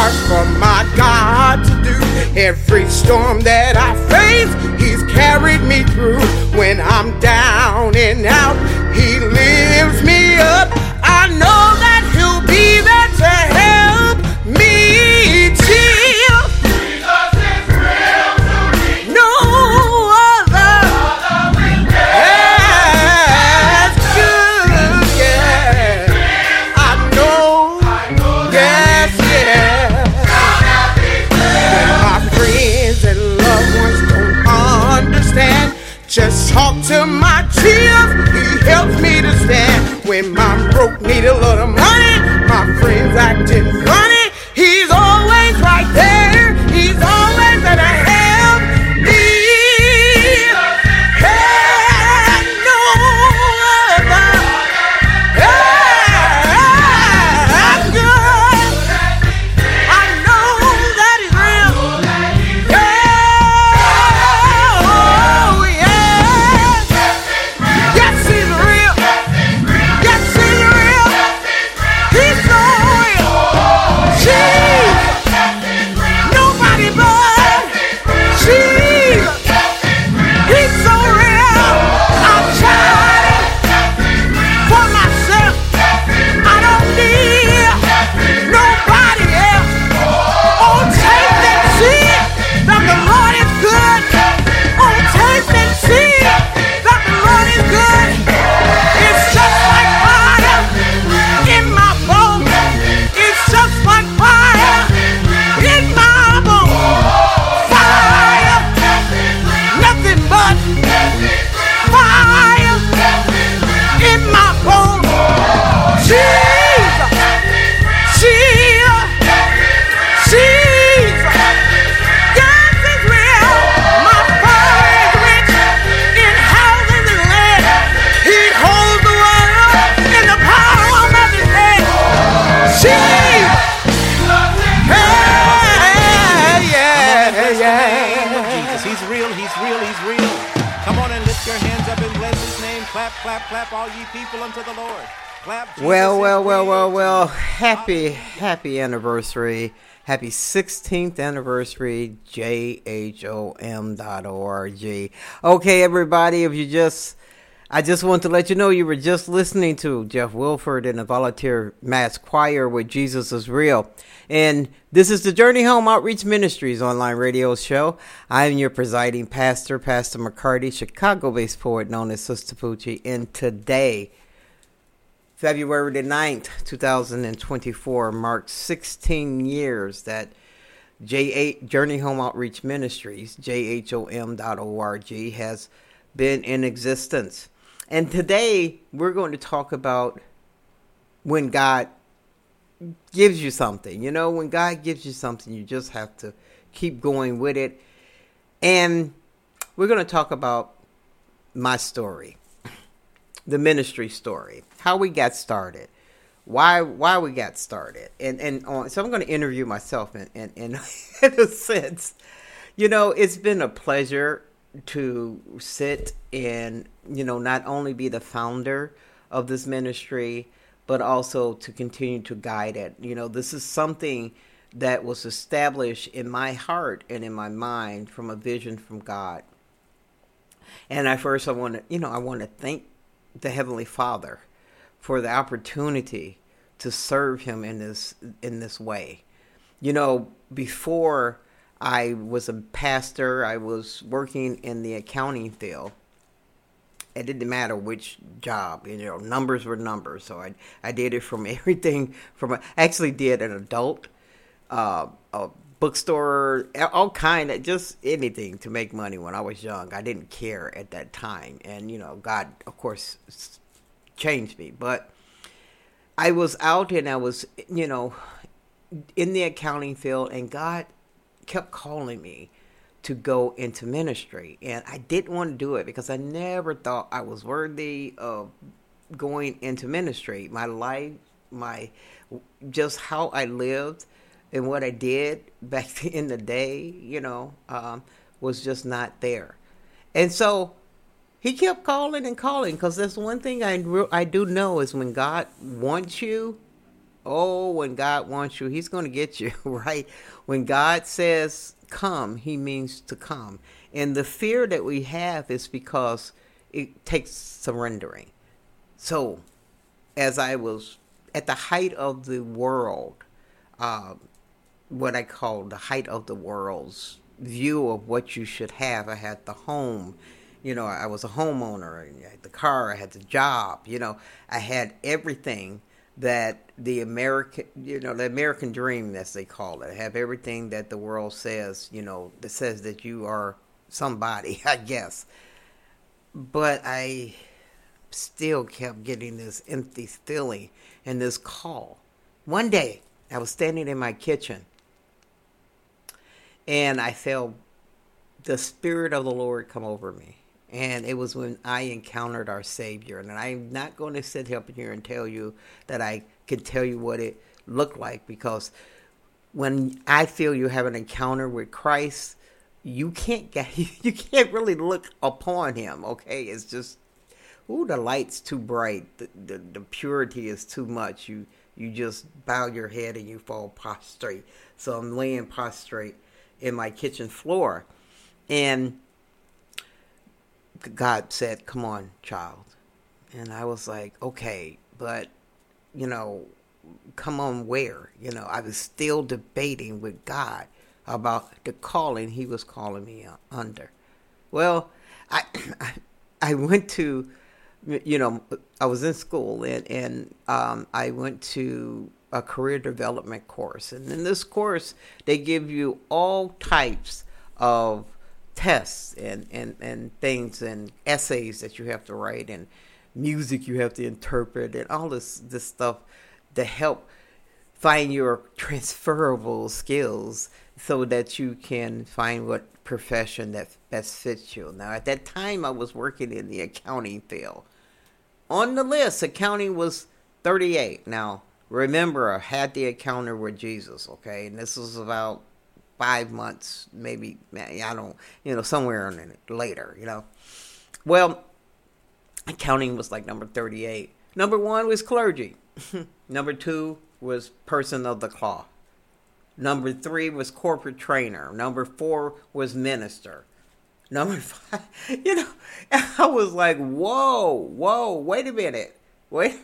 hard for my God to do. Every storm that I face, He's carried me through. When I'm down and out, yeah, name yeah. of Jesus. He's real, he's real, he's real. Come on and lift your hands up and bless his name. Clap, clap, clap, all ye people unto the Lord. Clap. Jesus Well, well, well, well, well. Happy, happy anniversary. Happy 16th anniversary, jhom.org. Okay, everybody, if you just, I just want to let you know you were just listening to Jeff Wilford and the Volunteer Mass Choir with Jesus is Real. And this is the Journey Home Outreach Ministries online radio show. I'm your presiding pastor, Pastor McCarty, Chicago based poet known as Sister Poochie. And today, February the 9th, 2024 marks 16 years that J8 Journey Home Outreach Ministries, jhom.org, has been in existence. And today we're going to talk about when God gives you something. You know, when God gives you something, you just have to keep going with it. And we're going to talk about my story the ministry story, how we got started, why why we got started, and and on. So I'm going to interview myself in in, in in a sense. You know, it's been a pleasure to sit and you know not only be the founder of this ministry, but also to continue to guide it. You know, this is something that was established in my heart and in my mind from a vision from God. And I first I want to, you know, I want to thank the Heavenly Father for the opportunity to serve him in this in this way. You know, before I was a pastor, I was working in the accounting field. it didn't matter which job. You know, numbers were numbers. So I I did it from everything. From I actually did an adult, uh, a bookstore, all kind of just anything to make money when I was young. I didn't care at that time, and you know, God, of course, changed me. But I was out and I was, you know, in the accounting field, and God kept calling me to go into ministry. And I didn't want to do it because I never thought I was worthy of going into ministry. My life, my just how I lived and what I did back in the day, you know, um, was just not there. And so he kept calling and calling because that's one thing I, I do know is when God wants you, oh, when God wants you, he's going to get you, right? When God says come, he means to come. And the fear that we have is because it takes surrendering. So, as I was at the height of the world, uh, what I call the height of the world's view of what you should have, I had the home. You know, I was a homeowner. I had the car. I had the job. You know, I had everything that the American, you know, the American dream, as they call it, have everything that the world says, you know, that says that you are somebody, I guess. But I still kept getting this empty feeling and this call. One day, I was standing in my kitchen and I felt the Spirit of the Lord come over me. And it was when I encountered our Savior. And I'm not going to sit up here and tell you that I can tell you what it looked like because when I feel you have an encounter with Christ, you can't get you can't really look upon him. Okay, it's just ooh, the light's too bright, the, the the purity is too much. You you just bow your head and you fall prostrate. So I'm laying prostrate in my kitchen floor, and God said, Come on, child. And I was like, Okay, but, you know, come on, where? You know, I was still debating with God about the calling he was calling me under. Well, I, I went to, you know, I was in school and, and um, I went to a career development course. And in this course, they give you all types of tests and, and, and things and essays that you have to write and music you have to interpret and all this, this stuff to help find your transferable skills so that you can find what profession that best fits you. Now, at that time, I was working in the accounting field. On the list, accounting was 38. Now, remember, I had the encounter with Jesus, okay? And this was about five months, maybe I don't, you know, somewhere in it later, you know. Well, accounting was like number thirty-eight. Number one was clergy. number two was person of the cloth. Number three was corporate trainer. Number four was minister. Number five, you know, I was like, whoa, whoa, wait a minute, wait,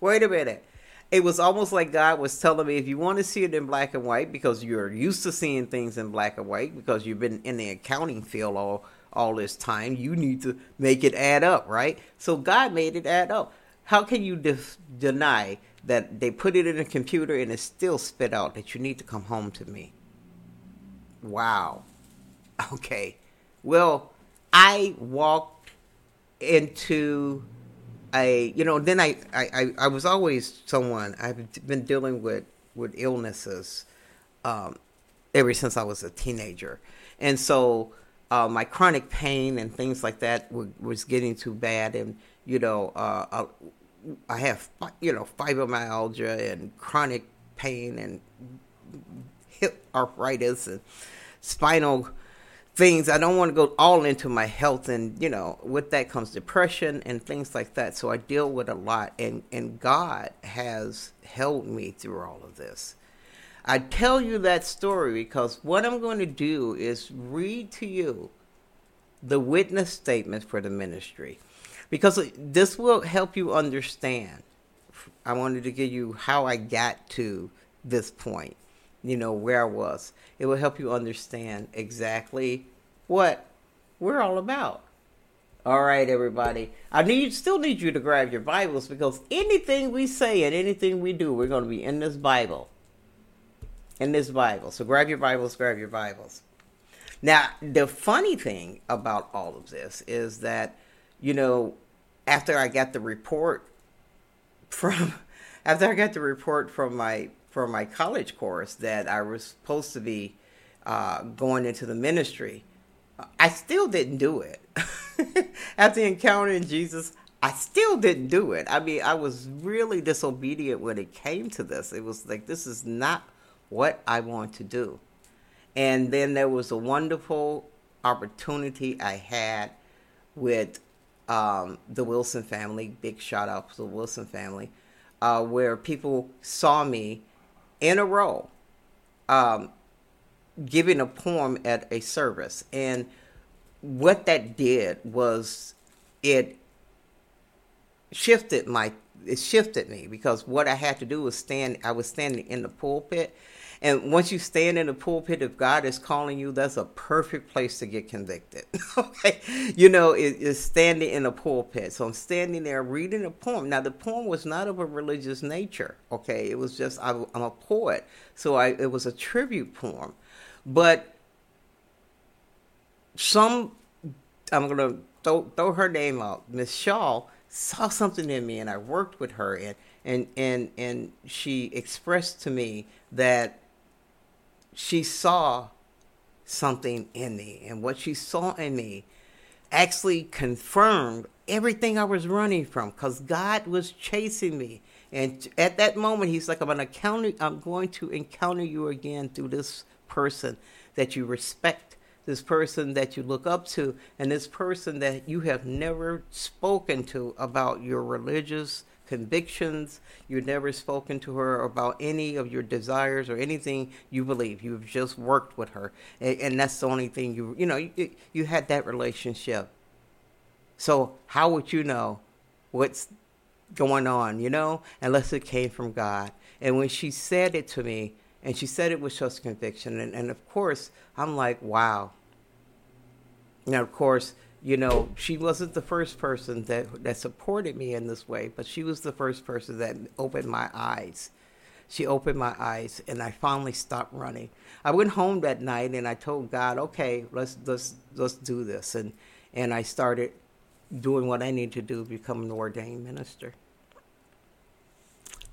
wait a minute it was almost like God was telling me if you want to see it in black and white because you're used to seeing things in black and white because you've been in the accounting field all all this time, you need to make it add up, right? So God made it add up. How can you def- deny that they put it in a computer and it still spit out that you need to come home to me? Wow. Okay. Well, I walked into I, you know, then I, I, I was always someone I've been dealing with with illnesses um, ever since I was a teenager, and so uh, my chronic pain and things like that were, was getting too bad, and you know, uh, I, uh, I have you know fibromyalgia and chronic pain and hip arthritis and spinal things. I don't want to go all into my health, and you know, with that comes depression and things like that. So I deal with a lot, and and God has held me through all of this. I tell you that story because what I'm going to do is read to you the witness statement for the ministry, because this will help you understand. I wanted to give you how I got to this point you know, where I was. It will help you understand exactly what we're all about. All right, everybody. I need still need you to grab your Bibles because anything we say and anything we do, we're going to be in this Bible. In this Bible. So grab your Bibles, grab your Bibles. Now, the funny thing about all of this is that, you know, after I got the report from after I got the report from my from my college course that I was supposed to be uh, going into the ministry, I still didn't do it. After encountering Jesus, I still didn't do it. I mean, I was really disobedient when it came to this. It was like, this is not what I want to do. And then there was a wonderful opportunity I had with um, the Wilson family. Big shout out to the Wilson family, uh, where people saw me in a row um, giving a poem at a service. And what that did was it shifted my it shifted me because what I had to do was stand I was standing in the pulpit and once you stand in the pulpit if God is calling you that's a perfect place to get convicted. Okay? You know it is standing in the pulpit. So I'm standing there reading a poem. Now the poem was not of a religious nature okay? It was just I, I'm a poet. So I it was a tribute poem. But some I'm gonna throw throw her name out. Miss Shaw saw something in me, and I worked with her, and and and and she expressed to me that she saw something in me, and what she saw in me actually confirmed everything I was running from, because God was chasing me. And at that moment, he's like, "I'm gonna encounter. I'm going to encounter you again through this person that you respect this person that you look up to, and this person that you have never spoken to about your religious convictions. You've never spoken to her about any of your desires or anything you believe. You've just worked with her, and, and that's the only thing you you know you, you had that relationship. So how would you know what's going on? You know, unless it came from God. And when she said it to me, and she said it with such conviction, and, and of course I'm like, wow, now, of course, you know, she wasn't the first person that that supported me in this way, but she was the first person that opened my eyes. She opened my eyes, and I finally stopped running. I went home that night, and I told God, "Okay, let's let's let's do this," and and I started doing what I need to do, become an ordained minister.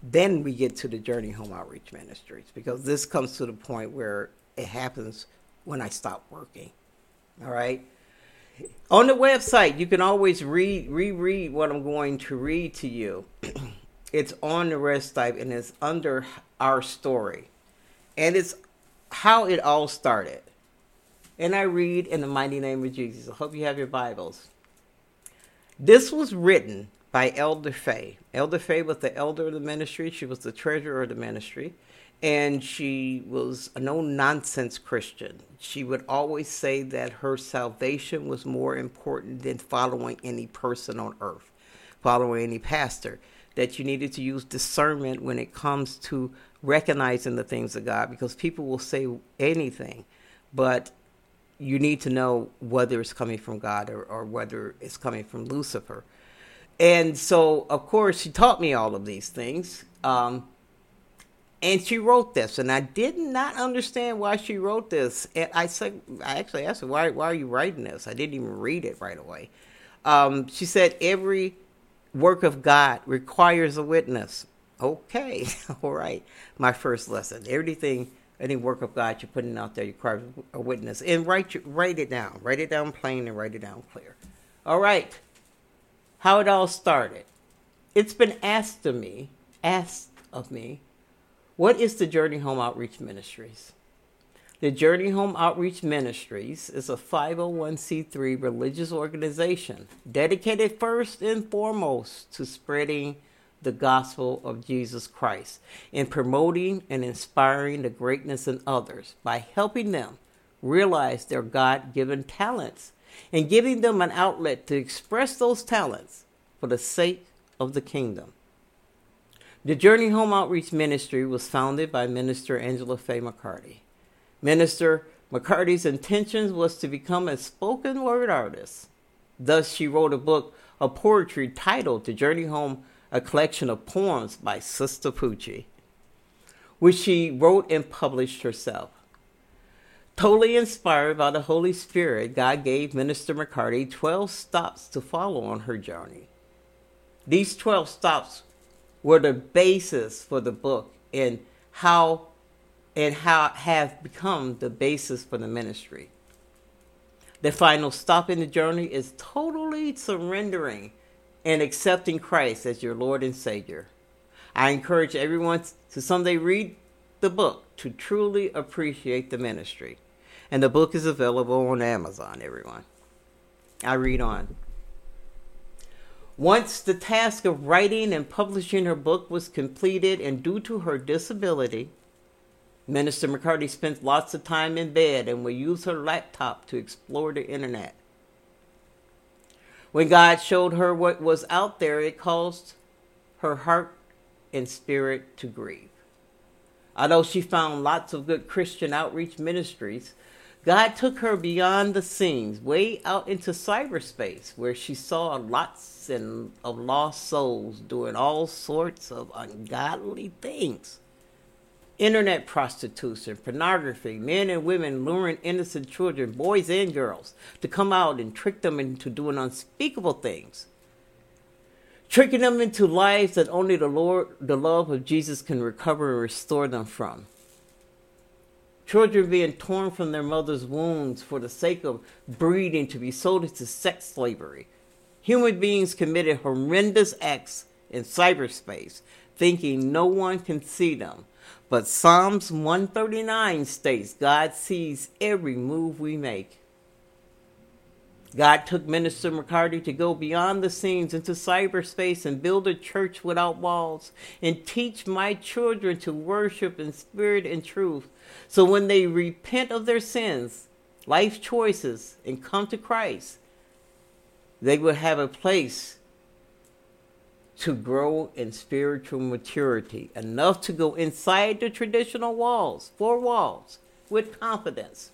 Then we get to the Journey Home Outreach Ministries because this comes to the point where it happens when I stop working. All right on the website, you can always read reread what I'm going to read to you. it's on the website and it's under our story. And it's how it all started. And I read in the mighty name of Jesus. I hope you have your Bibles. This was written by Elder Faye. Elder Faye was the elder of the ministry. She was the treasurer of the ministry and she was a no nonsense Christian. She would always say that her salvation was more important than following any person on earth, following any pastor. That you needed to use discernment when it comes to recognizing the things of God because people will say anything, but you need to know whether it's coming from God or, or whether it's coming from Lucifer. And so, of course, she taught me all of these things. Um, and she wrote this, and I did not understand why she wrote this. And I said, I actually asked her, "Why? Why are you writing this?" I didn't even read it right away. Um, she said, "Every work of God requires a witness." Okay, all right. My first lesson: everything, any work of God you're putting out there requires a witness, and write write it down. Write it down plain and write it down clear. All right. How it all started. It's been asked of me, asked of me what is the Journey Home Outreach Ministries? The Journey Home Outreach Ministries is a 501c3 religious organization dedicated first and foremost to spreading the gospel of Jesus Christ and promoting and inspiring the greatness in others by helping them realize their God given talents and giving them an outlet to express those talents for the sake of the kingdom. The Journey Home Outreach Ministry was founded by Minister Angela Faye McCarty. Minister McCarty's intentions was to become a spoken word artist Thus, she wrote a book of poetry titled The Journey Home, a collection of poems by Sister Poochie, which she wrote and published herself. Totally inspired by the Holy Spirit, God gave Minister McCarty 12 stops to follow on her journey. These 12 stops were the basis for the book and how and how have become the basis for the ministry. The final stop in the journey is totally surrendering and accepting Christ as your Lord and Savior. I encourage everyone to someday read the book to truly appreciate the ministry. And the book is available on Amazon, everyone. I read on. Once the task of writing and publishing her book was completed, and due to her disability, Minister McCarty spent lots of time in bed and would use her laptop to explore the internet. When God showed her what was out there, it caused her heart and spirit to grieve. Although she found lots of good Christian outreach ministries, God took her beyond the scenes, way out into cyberspace, where she saw lots and of lost souls doing all sorts of ungodly things. Internet prostitution, pornography, men and women luring innocent children, boys and girls, to come out and trick them into doing unspeakable things. Tricking them into lives that only the Lord, the love of Jesus can recover and restore them from. Children being torn from their mother's wombs for the sake of breeding to be sold into sex slavery. Human beings committed horrendous acts in cyberspace, thinking no one can see them. But Psalms 139 states God sees every move we make. God took Minister McCarty to go beyond the scenes into cyberspace and build a church without walls and teach my children to worship in spirit and truth. So when they repent of their sins, life choices, and come to Christ, they will have a place to grow in spiritual maturity, enough to go inside the traditional walls, four walls, with confidence.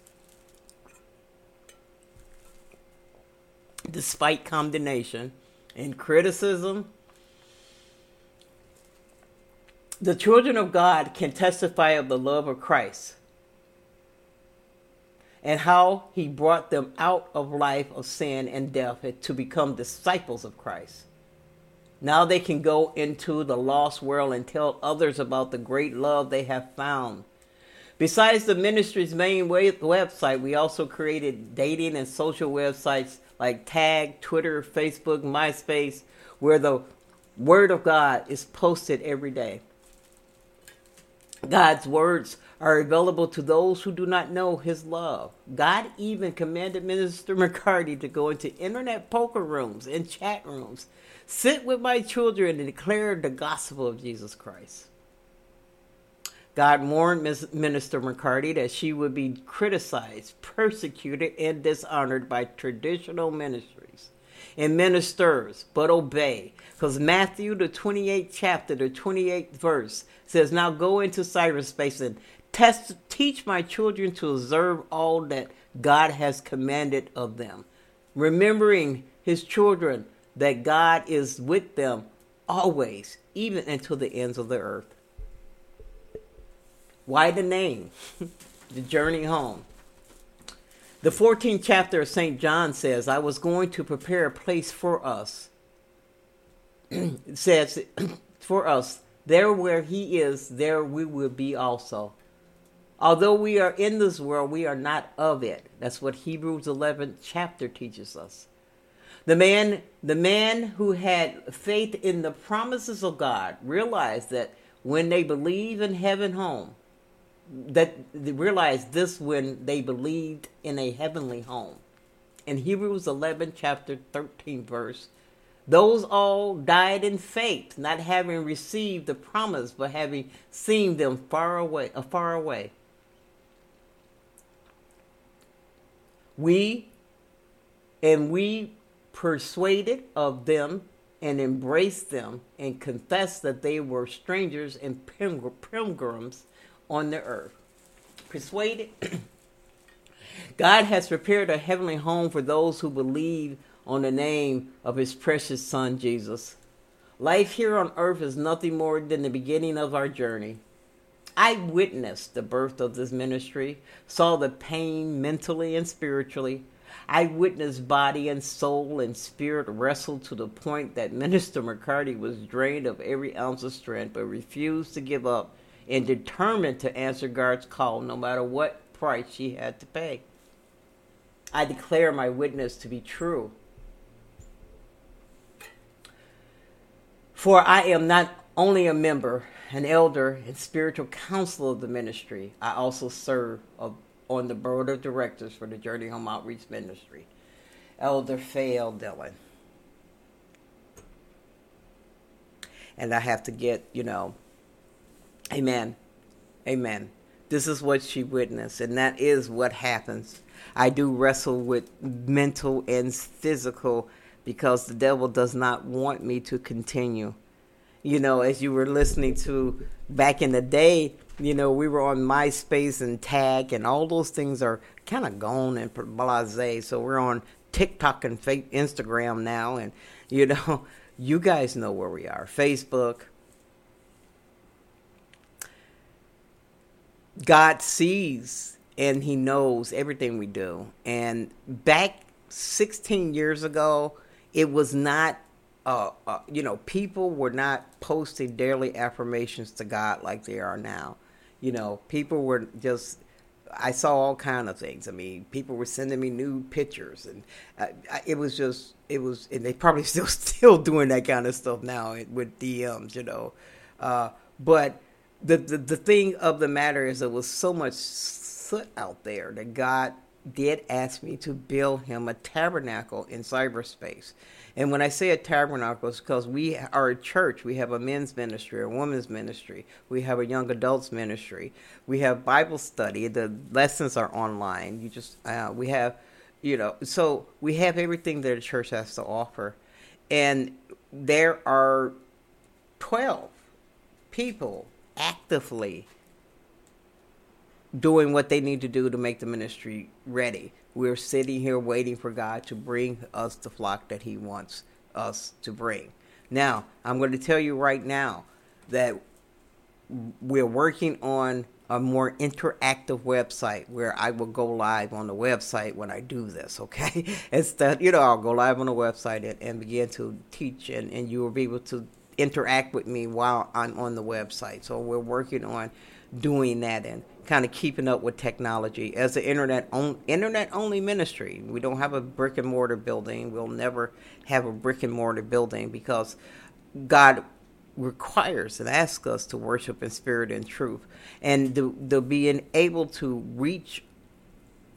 Despite condemnation and criticism, the children of God can testify of the love of Christ and how he brought them out of life of sin and death to become disciples of Christ. Now they can go into the lost world and tell others about the great love they have found. Besides the ministry's main website, we also created dating and social websites like Tag, Twitter, Facebook, MySpace, where the Word of God is posted every day. God's words are available to those who do not know his love. God even commanded Minister McCarty to go into internet poker rooms and chat rooms, sit with my children, and declare the gospel of Jesus Christ. God warned Minister McCarty that she would be criticized, persecuted, and dishonored by traditional ministries and ministers, but obey. Because Matthew, the 28th chapter, the 28th verse, says, Now go into cyberspace and test, teach my children to observe all that God has commanded of them. Remembering his children that God is with them always, even until the ends of the earth. Why the name? the journey home. The 14th chapter of St. John says, I was going to prepare a place for us. it says, for us, there where he is, there we will be also. Although we are in this world, we are not of it. That's what Hebrews 11 chapter teaches us. The man, the man who had faith in the promises of God realized that when they believe in heaven home, that they realized this when they believed in a heavenly home. In Hebrews 11, chapter 13, verse, those all died in faith, not having received the promise, but having seen them far away, uh, far away. We and we persuaded of them and embraced them and confessed that they were strangers and pilgrims on the earth. Persuaded. God has prepared a heavenly home for those who believe on the name of his precious son, Jesus. Life here on earth is nothing more than the beginning of our journey. I witnessed the birth of this ministry, saw the pain mentally and spiritually. I witnessed body and soul and spirit wrestle to the point that Minister McCarty was drained of every ounce of strength but refused to give up and determined to answer God's call no matter what price she had to pay. I declare my witness to be true. For I am not only a member, an elder, and spiritual counselor of the ministry, I also serve on the board of directors for the Journey Home Outreach Ministry. Elder Faye Dillon. And I have to get, you know, amen, amen. This is what she witnessed, and that is what happens. I do wrestle with mental and physical because the devil does not want me to continue. You know, as you were listening to back in the day, you know, we were on MySpace and Tag, and all those things are kind of gone and blase. So we're on TikTok and Instagram now, and you know, you guys know where we are. Facebook. God sees and He knows everything we do. And back 16 years ago, it was not uh, uh, you know, people were not posting daily affirmations to God like they are now. You know, people were just. I saw all kind of things. I mean, people were sending me new pictures, and I, it was just, it was, and they probably still still doing that kind of stuff now with DMs, you know. Uh, but the, the the thing of the matter is, there was so much soot out there that God did ask me to build him a tabernacle in cyberspace. And when I say a tabernacle, it's because we are a church. We have a men's ministry, a women's ministry. We have a young adults ministry. We have Bible study. The lessons are online. You just uh, we have, you know, so we have everything that a church has to offer, and there are twelve people actively doing what they need to do to make the ministry ready. We're sitting here waiting for God to bring us the flock that He wants us to bring. Now, I'm going to tell you right now that we're working on a more interactive website where I will go live on the website when I do this, okay? Instead, you know, I'll go live on the website and, and begin to teach, and, and you will be able to interact with me while I'm on the website. So we're working on doing that and kind of keeping up with technology as an internet on, internet only ministry. We don't have a brick and mortar building. We'll never have a brick and mortar building because God requires and asks us to worship in spirit and truth, and the, the being able to reach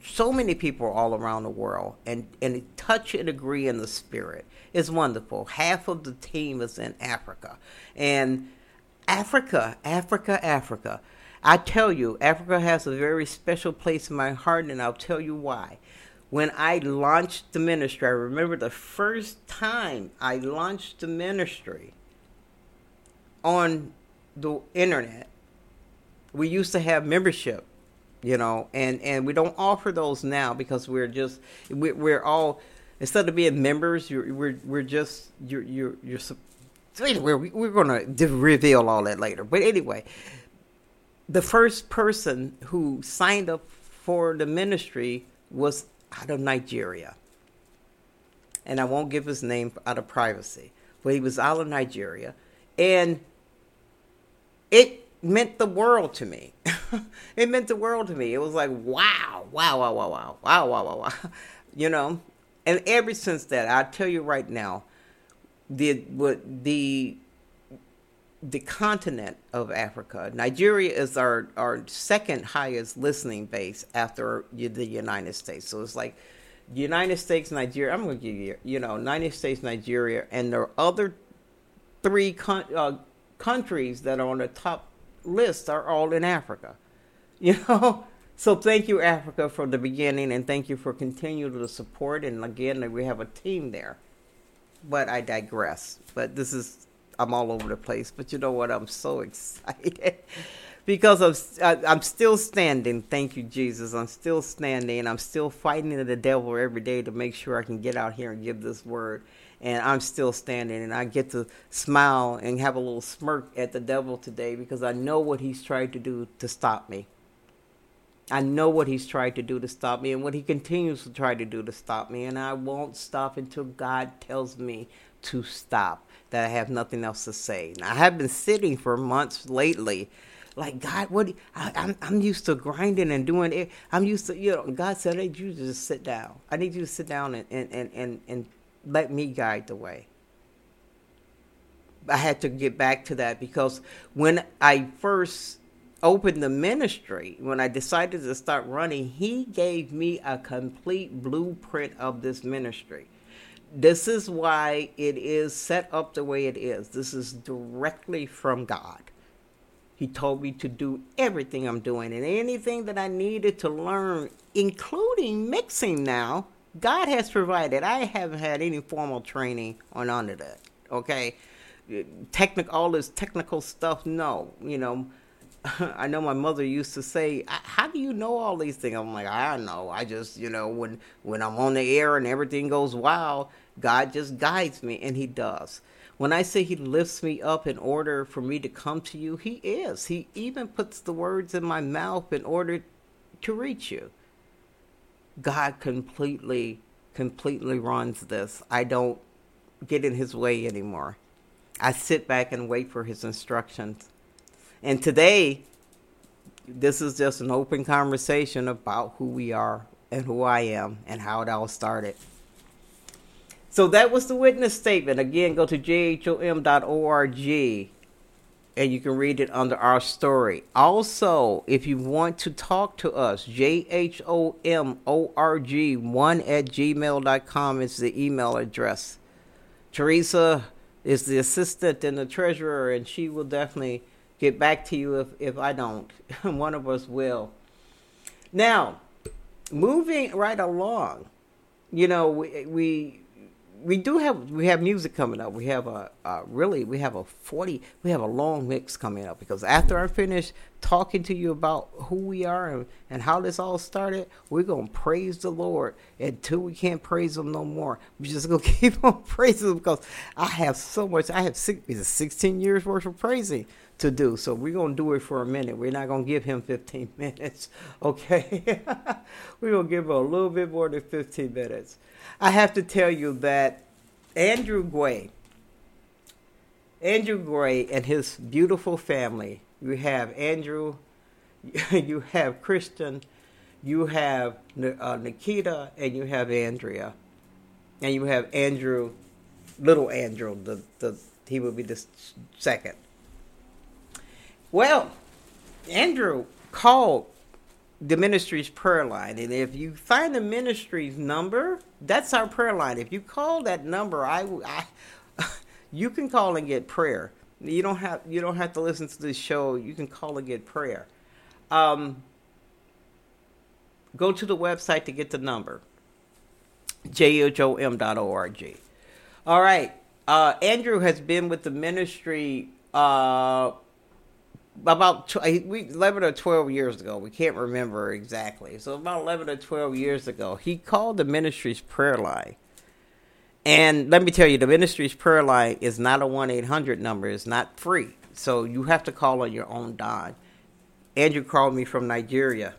so many people all around the world and and touch and agree in the spirit is wonderful. Half of the team is in Africa, and Africa, Africa, Africa I tell you, Africa has a very special place in my heart, and I'll tell you why. When I launched the ministry, I remember the first time I launched the ministry on the internet. We used to have membership, you know, and, and we don't offer those now because we're just we're all instead of being members, you're, we're we're just you're you're you're. Anyway, we're gonna reveal all that later. But anyway, the first person who signed up for the ministry was out of Nigeria. And I won't give his name out of privacy, but he was out of Nigeria. And it meant the world to me. it meant the world to me. It was like, wow, wow, wow, wow, wow, wow, wow, wow, wow. You know? And ever since that, I tell you right now, the what the the continent of Africa. Nigeria is our, our second highest listening base after the United States. So it's like United States, Nigeria. I'm going to give you, you know, United States, Nigeria, and there are other three con- uh, countries that are on the top list are all in Africa. You know, so thank you, Africa, for the beginning, and thank you for continuing to support. And again, we have a team there. But I digress. But this is I'm all over the place, but you know what? I'm so excited because I'm, I, I'm still standing. Thank you, Jesus. I'm still standing. I'm still fighting the devil every day to make sure I can get out here and give this word. And I'm still standing, and I get to smile and have a little smirk at the devil today because I know what he's tried to do to stop me. I know what he's tried to do to stop me and what he continues to try to do to stop me, and I won't stop until God tells me to stop, that I have nothing else to say. Now, I have been sitting for months lately like God, what I, am I'm, I'm used to grinding and doing it. I'm used to you know. God said, "I need you just sit down. I need you to sit down and and and and, and let me guide the way." I had to get back to that because when I first opened the ministry, when I decided to start running, He gave me a complete blueprint of this ministry. This is why it is set up the way it is. This is directly from God. He told me to do everything I'm doing and anything that I needed to learn, including mixing now, God has provided. I haven't had any formal training on none of that. Okay. Technical, all this technical stuff, no. You know, I know my mother used to say, "How do you know all these things?" I'm like, "I don't know. I just, you know, when when I'm on the air and everything goes wild, God just guides me, and He does." When I say he lifts me up in order for me to come to you, he is. He even puts the words in my mouth in order to reach you. God completely, completely runs this. I don't get in his way anymore. I sit back and wait for his instructions. And today, this is just an open conversation about who we are and who I am and how it all started. So that was the witness statement. Again, go to jhom.org and you can read it under our story. Also, if you want to talk to us, jhomorg1 at gmail.com is the email address. Teresa is the assistant and the treasurer, and she will definitely get back to you if, if I don't. One of us will. Now, moving right along, you know, we, we we do have we have music coming up. We have a, a, really we have a forty we have a long mix coming up because after I finish talking to you about who we are and, and how this all started, we're gonna praise the Lord until we can't praise Him no more. We're just gonna keep on praising Him because I have so much. I have six, sixteen years worth of praising to do. So we're gonna do it for a minute. We're not gonna give Him fifteen minutes, okay? we're gonna give Him a little bit more than fifteen minutes. I have to tell you that Andrew Gray, Andrew Gray and his beautiful family, you have Andrew, you have Christian, you have uh, Nikita, and you have Andrea. And you have Andrew, little Andrew, the, the, he will be the second. Well, Andrew called the ministry's prayer line. And if you find the ministry's number, that's our prayer line. If you call that number, I, I you can call and get prayer. You don't have you don't have to listen to this show. You can call and get prayer. Um, go to the website to get the number. jhom.org. All right. Uh, Andrew has been with the ministry uh, about tw- we 11 or 12 years ago we can't remember exactly. So about 11 or 12 years ago he called the ministry's prayer line. And let me tell you the ministry's prayer line is not a 1-800 number. It's not free. So you have to call on your own dime. Andrew called me from nigeria.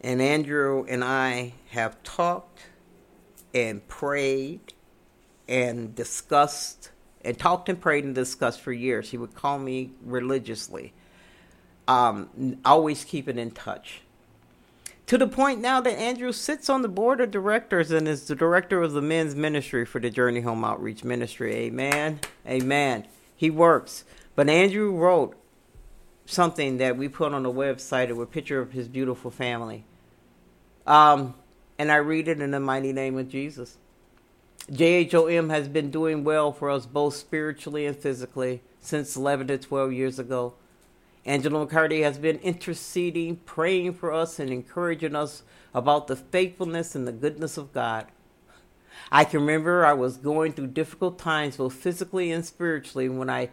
And andrew and i have talked and prayed and discussed and talked and prayed and discussed for years. He would call me religiously, um, always keeping in touch. To the point now that Andrew sits on the board of directors and is the director of the men's ministry for the Journey Home Outreach Ministry. Amen. Amen. He works. But Andrew wrote something that we put on the website with a picture of his beautiful family. Um, and I read it in the mighty name of Jesus. JHOM has been doing well for us both spiritually and physically since 11 to 12 years ago. Angela McCarty has been interceding, praying for us, and encouraging us about the faithfulness and the goodness of God. I can remember I was going through difficult times, both physically and spiritually, when I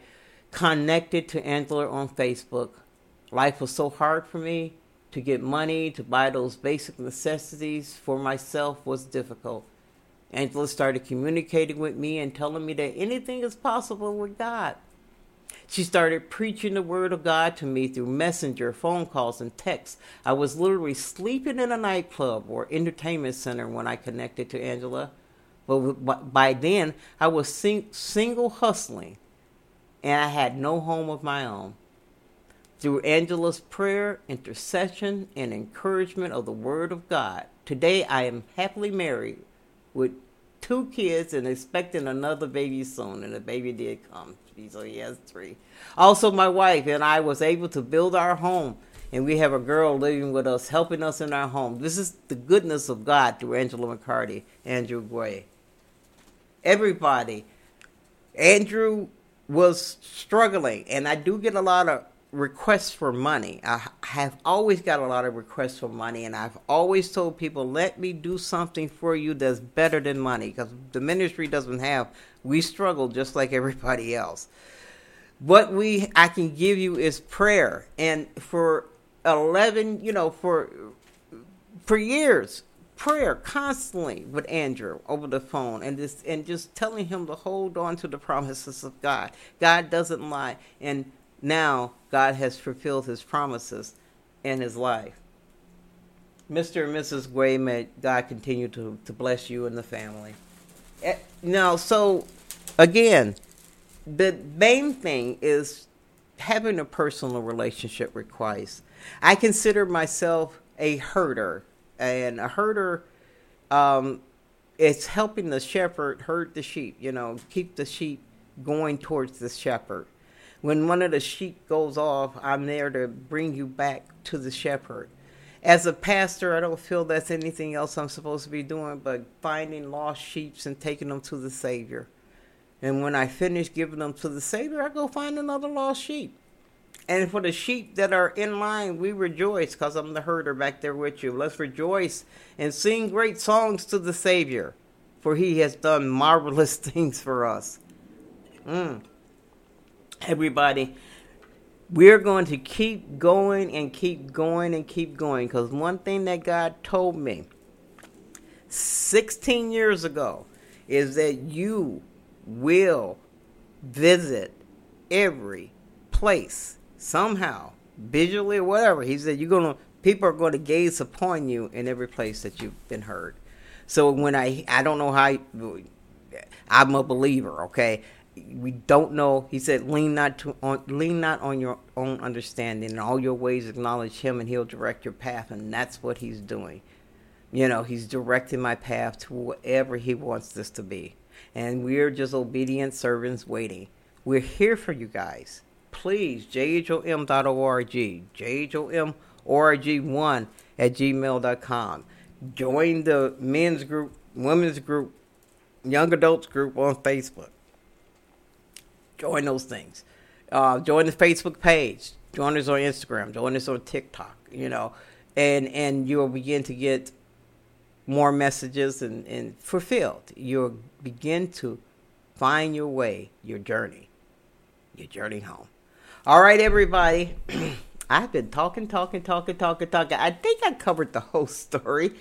connected to Angela on Facebook. Life was so hard for me to get money to buy those basic necessities for myself was difficult. Angela started communicating with me and telling me that anything is possible with God. She started preaching the word of God to me through messenger, phone calls, and texts. I was literally sleeping in a nightclub or entertainment center when I connected to Angela. But by then, I was sing- single hustling and I had no home of my own. Through Angela's prayer, intercession, and encouragement of the Word of God, today I am happily married with two kids and expecting another baby soon, and the baby did come. So he has three. Also, my wife and I was able to build our home, and we have a girl living with us, helping us in our home. This is the goodness of God through Angela McCarty, Andrew Gray. Everybody, Andrew was struggling, and I do get a lot of requests for money. I have always got a lot of requests for money, and I've always told people, let me do something for you that's better than money, because the ministry doesn't have. We struggle just like everybody else. What we I can give you is prayer, and for eleven, you know, for for years, prayer constantly with Andrew over the phone and just and just telling him to hold on to the promises of God. God doesn't lie and now God has fulfilled his promises in his life. Mr. and Mrs. Gray, may God continue to, to bless you and the family. Eh, now, so again, the main thing is having a personal relationship with Christ. I consider myself a herder and a herder um, it's helping the shepherd herd the sheep you know keep the sheep going towards the shepherd when one of the sheep goes off i'm there to bring you back to the shepherd as a pastor i don't feel that's anything else i'm supposed to be doing but finding lost sheep and taking them to the savior and when i finish giving them to the savior i go find another lost sheep and for the sheep that are in line, we rejoice because I'm the herder back there with you. Let's rejoice and sing great songs to the Savior, for he has done marvelous things for us. Mm. Everybody, we're going to keep going and keep going and keep going because one thing that God told me 16 years ago is that you will visit every place somehow, visually or whatever, he said you're gonna people are going to gaze upon you in every place that you've been heard. So when I I don't know how I'm a believer, okay? We don't know. He said, "Lean not to on, lean not on your own understanding. In all your ways, acknowledge Him, and He'll direct your path." And that's what He's doing. You know, He's directing my path to whatever He wants this to be, and we're just obedient servants waiting. We're here for you guys please, jhom.org, jhom.org1 at gmail.com. Join the men's group, women's group, young adults group on Facebook. Join those things. Uh, join the Facebook page. Join us on Instagram. Join us on TikTok. You know, and and you'll begin to get more messages and, and fulfilled. You'll begin to find your way, your journey, your journey home. All right, everybody. I've been talking, talking, talking, talking, talking. I think I covered the whole story.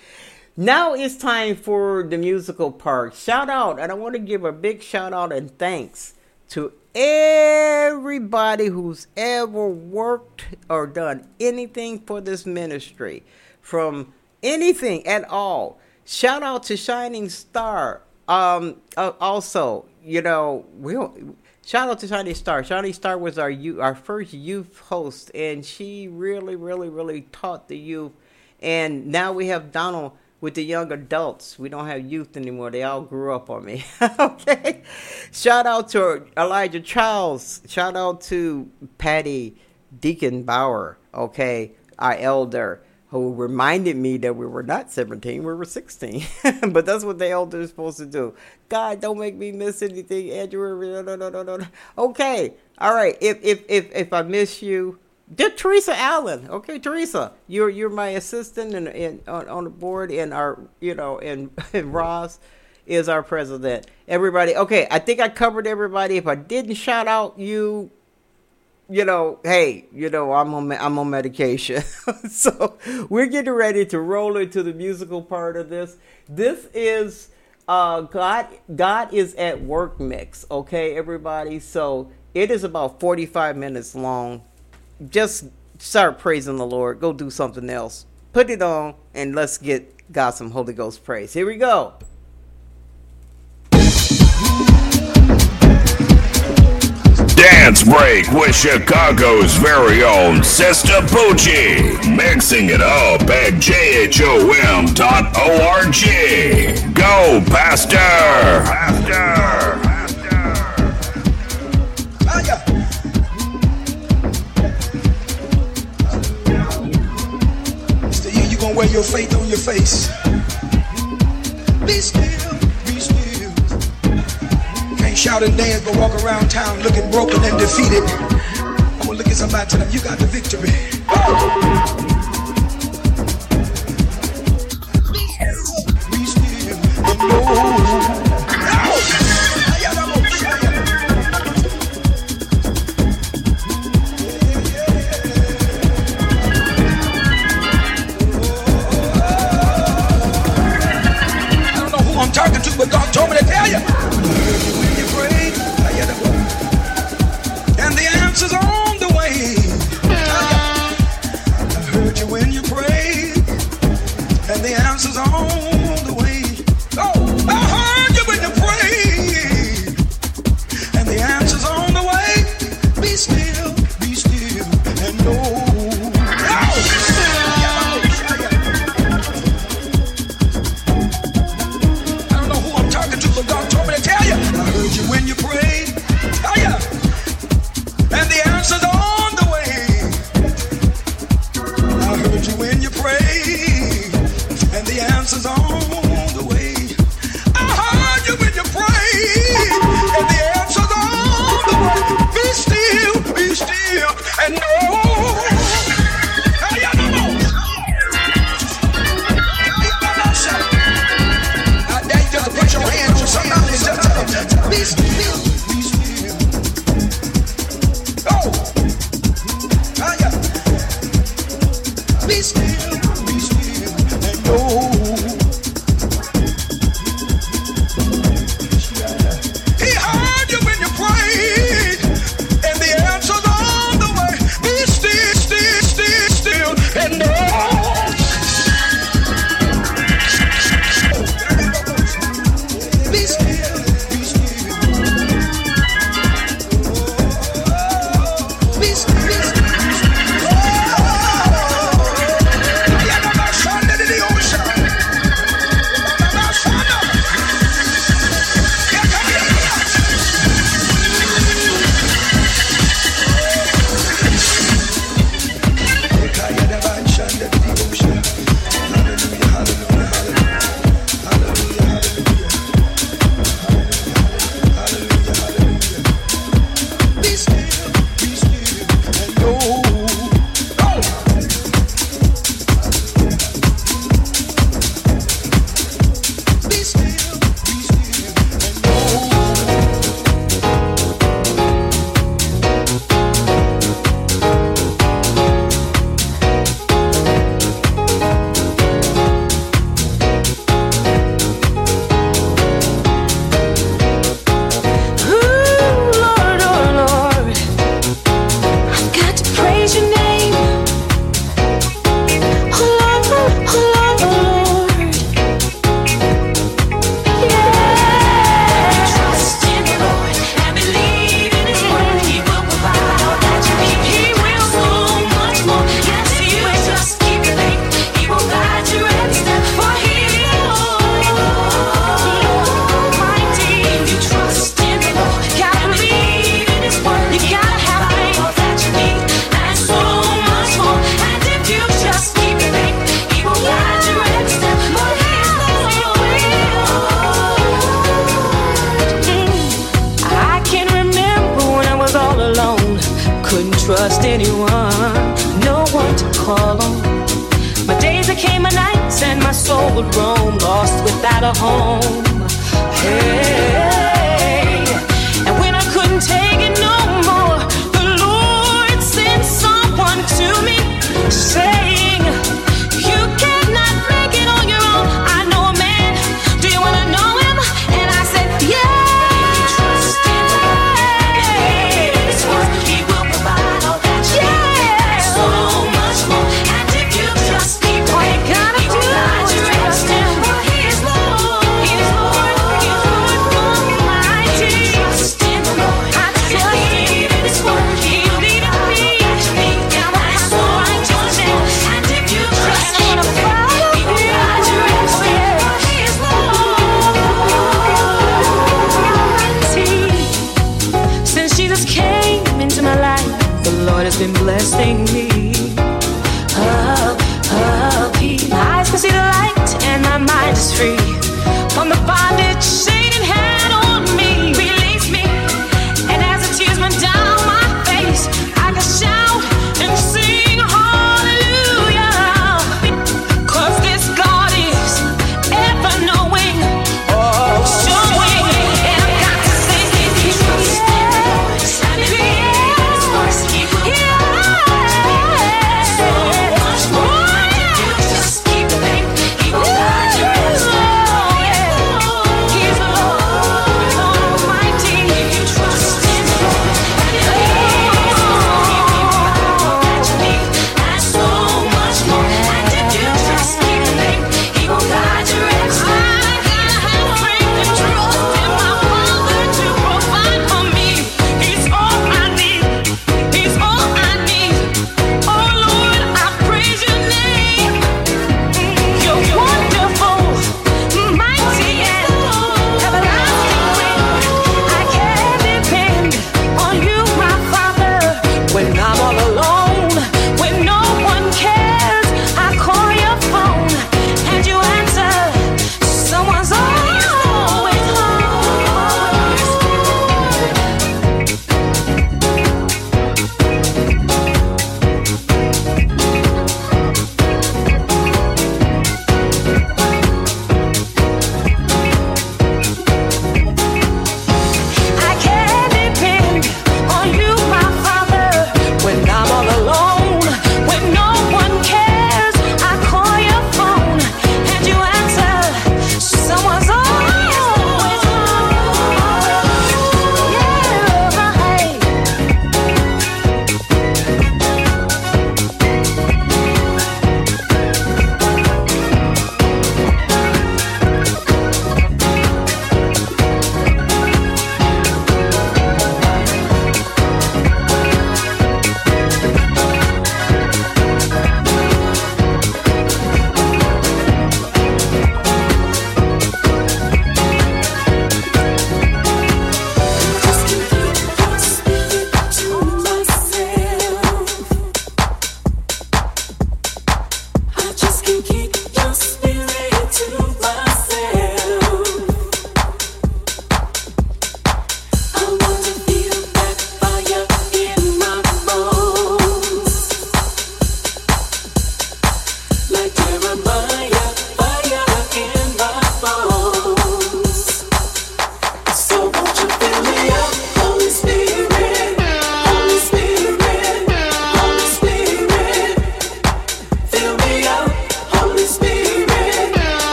Now it's time for the musical part. Shout out, and I want to give a big shout out and thanks to everybody who's ever worked or done anything for this ministry, from anything at all. Shout out to Shining Star. Um, uh, also, you know, we Shout out to Shining Star. Shining Star was our youth, our first youth host, and she really, really, really taught the youth. And now we have Donald with the young adults. We don't have youth anymore. They all grew up on me. okay. Shout out to Elijah Charles. Shout out to Patty Deacon Bauer. Okay, our elder who reminded me that we were not 17, we were 16. but that's what the elder is supposed to do. God, don't make me miss anything, Andrew. No, no, no, no, no. Okay, all right. If if if if I miss you, did Teresa Allen? Okay, Teresa, you're you're my assistant and, and on, on the board, and our you know, and and Ross is our president. Everybody, okay, I think I covered everybody. If I didn't shout out you, you know, hey, you know, I'm on I'm on medication. so we're getting ready to roll into the musical part of this. This is uh, God God is at work mix. Okay, everybody. So it is about 45 minutes long just start praising the Lord. Go do something else. Put it on and let's get God some Holy Ghost praise. Here we go. Dance Break with Chicago's very own Sister Poochie. Mixing it up at jhom.org. Go, Pastor! Pastor! wear your faith on your face. Be still, be still. Can't shout and dance, but walk around town looking broken and defeated. I'm gonna look at somebody tell them you got the victory.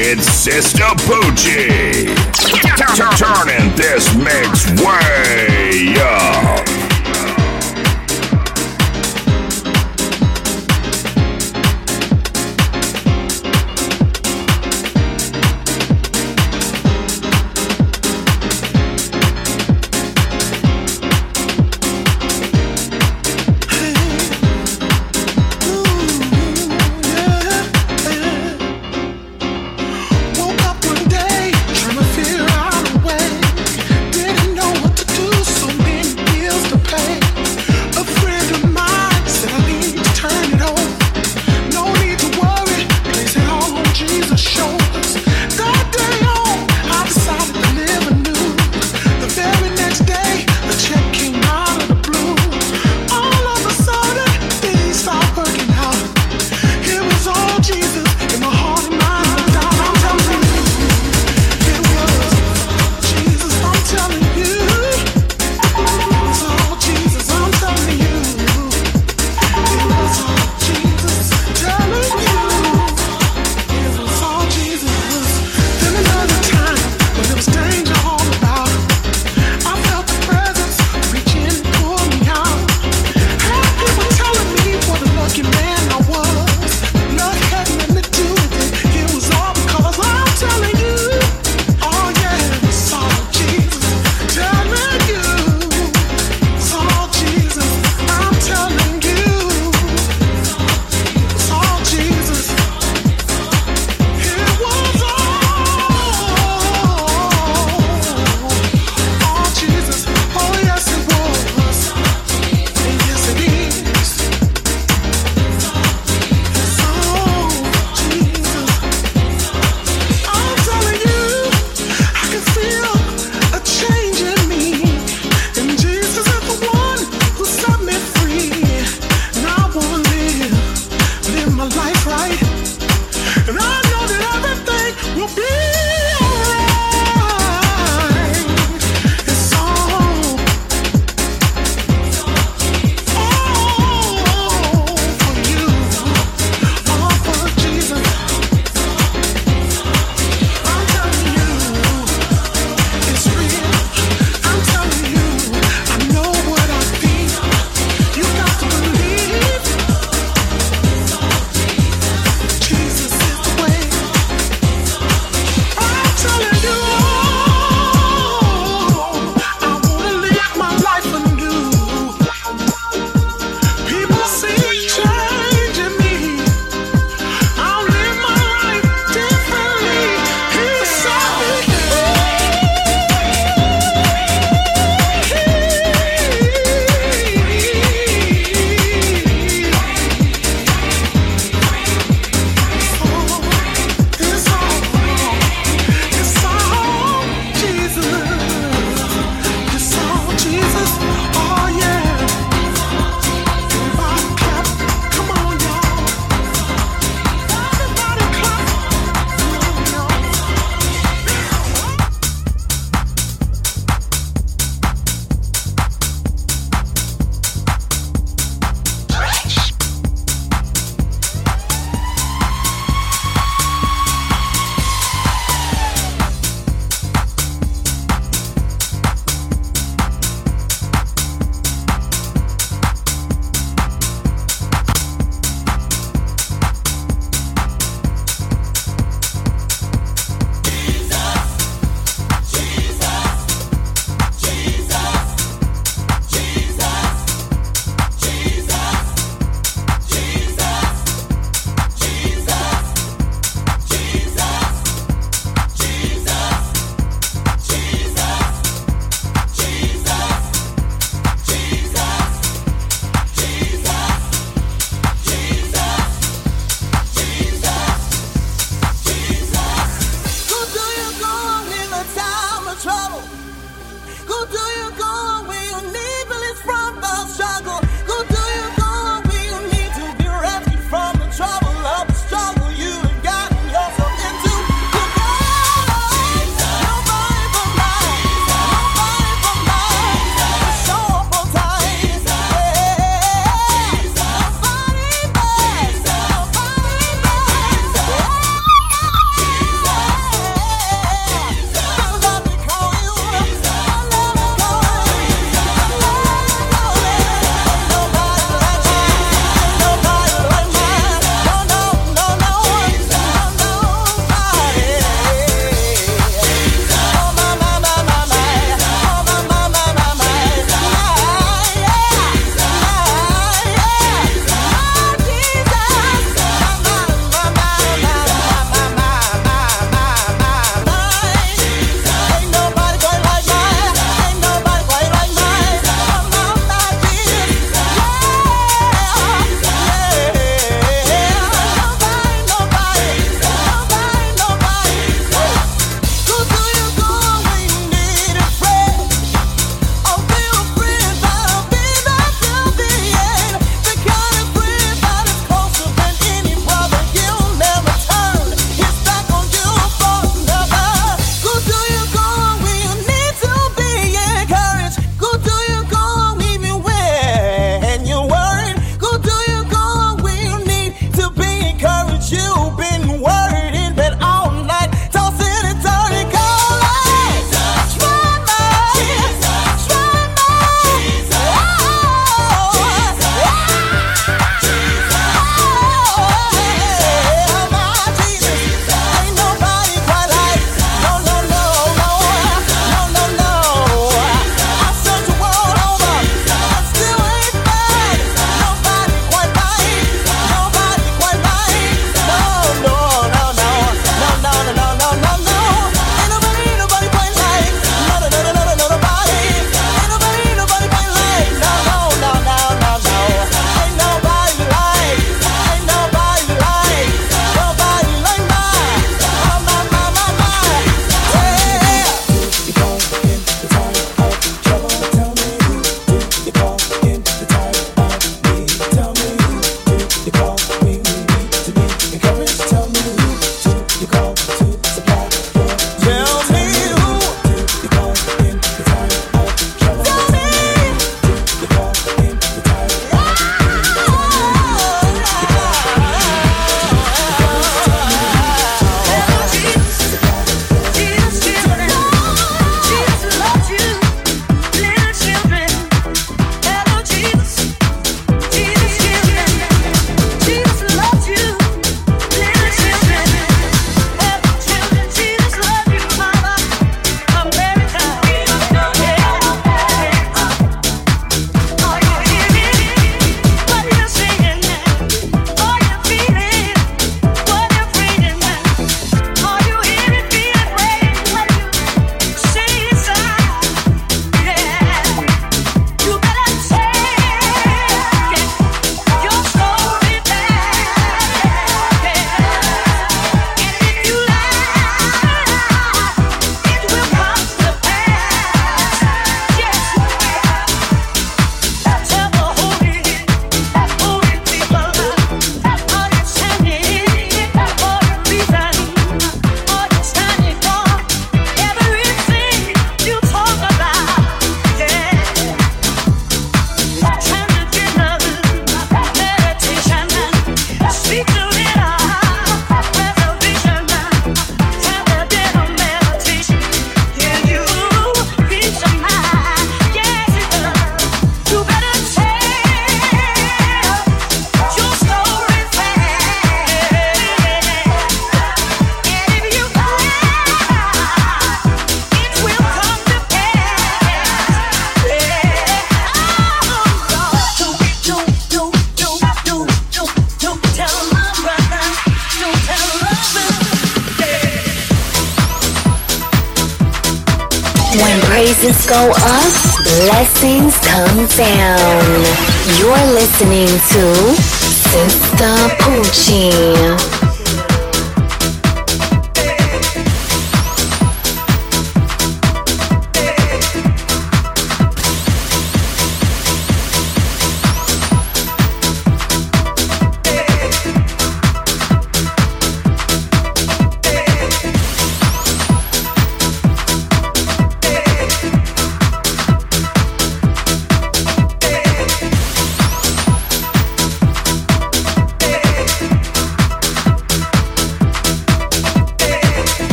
It's Sister Poochie. Turning this mix way up.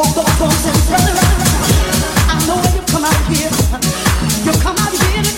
Both those and turn around. I know where you come out here. You come out here.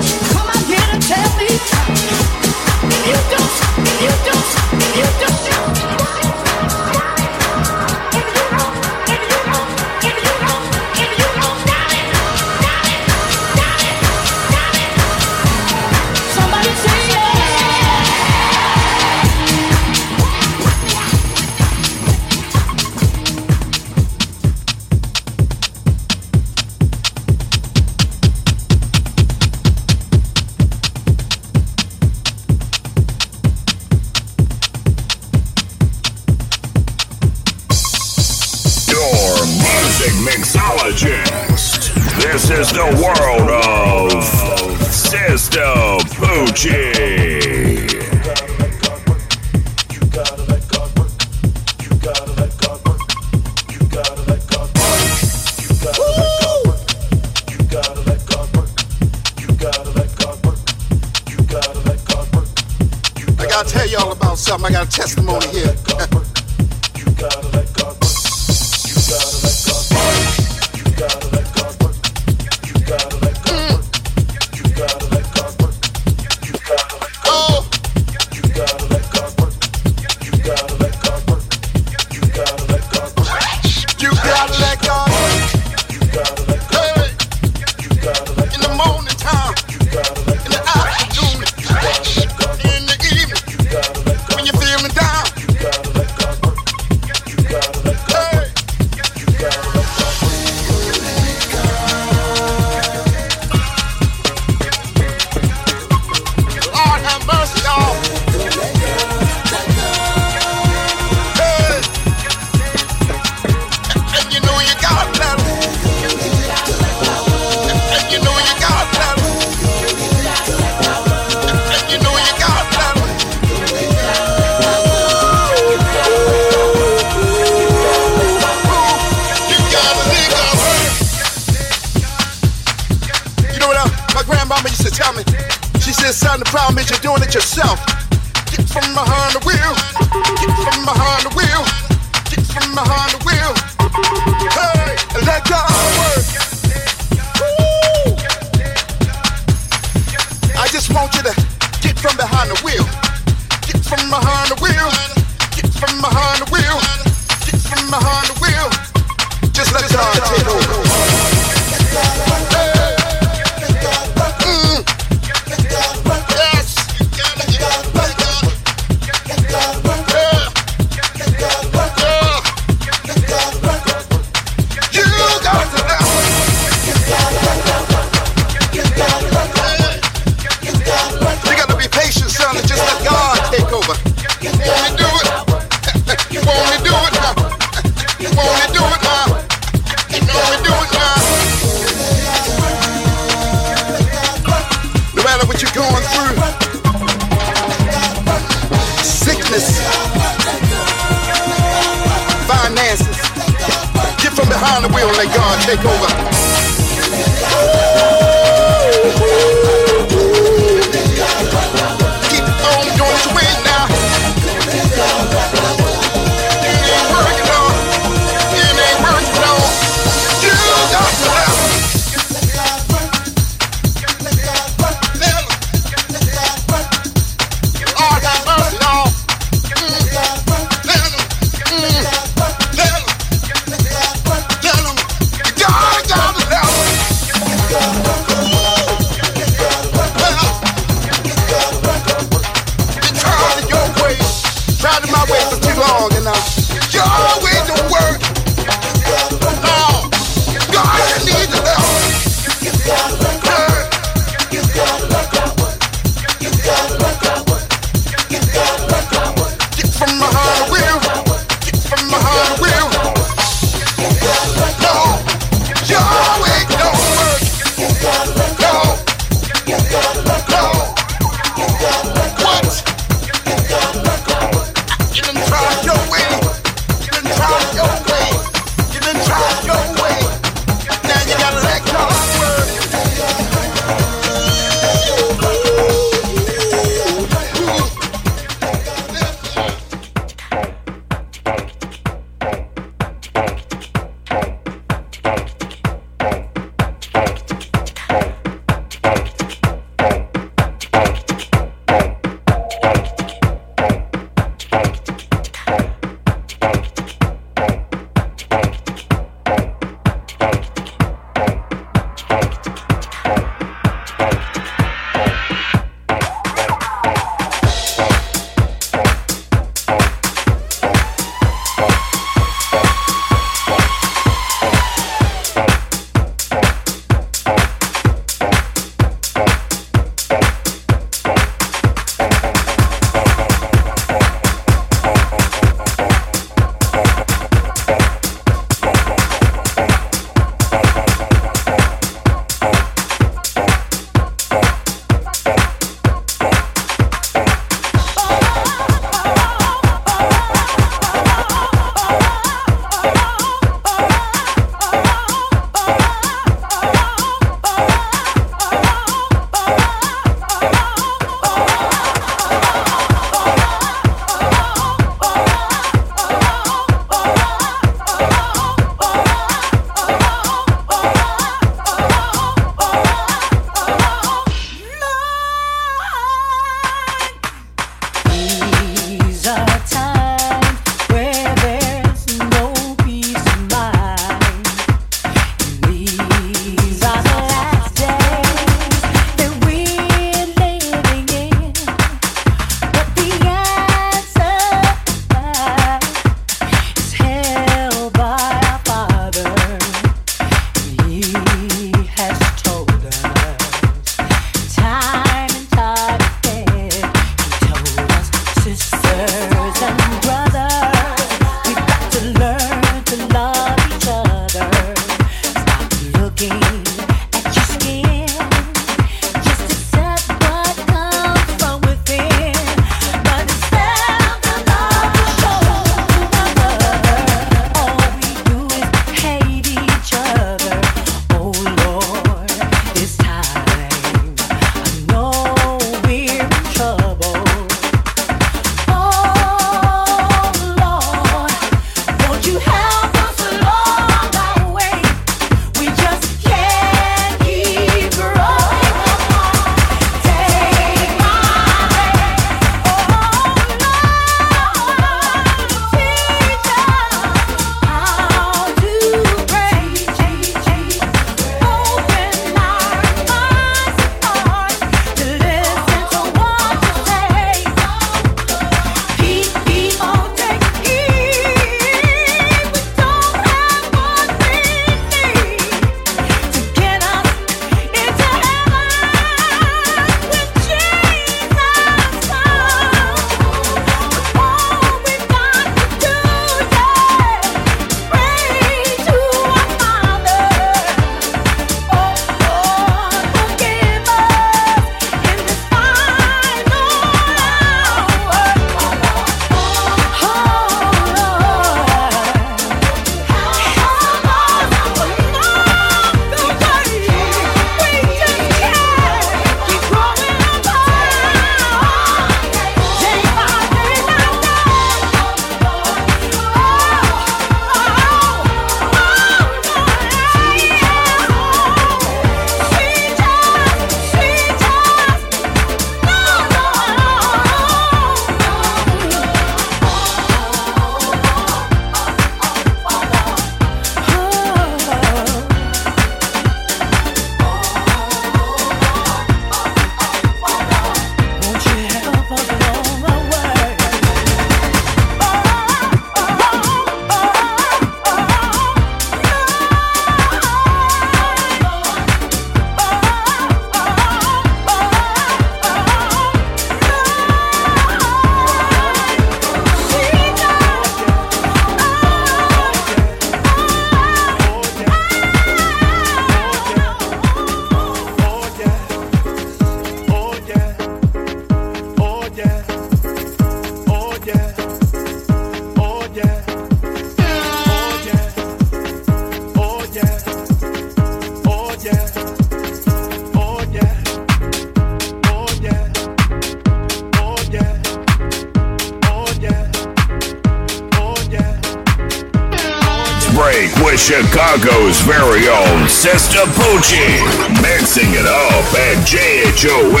Gucci, mixing it up at JHOM.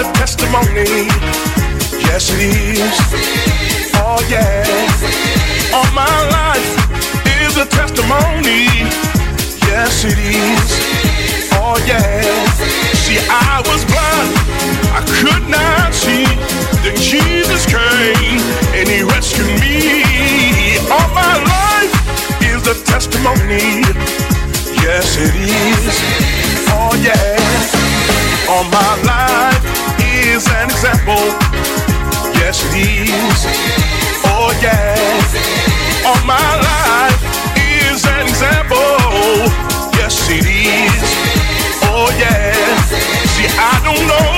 a testimony. Yes, it is. Oh, yeah. All my life is a testimony. Yes, it is. Oh, yeah. See, I was blind. I could not see. Then Jesus came and he rescued me. All my life is a testimony. Yes, it is. Oh, yeah all my life is an example. Yes, it is. Oh, yeah. All my life is an example. Yes, it is. Oh, yeah. See, I don't know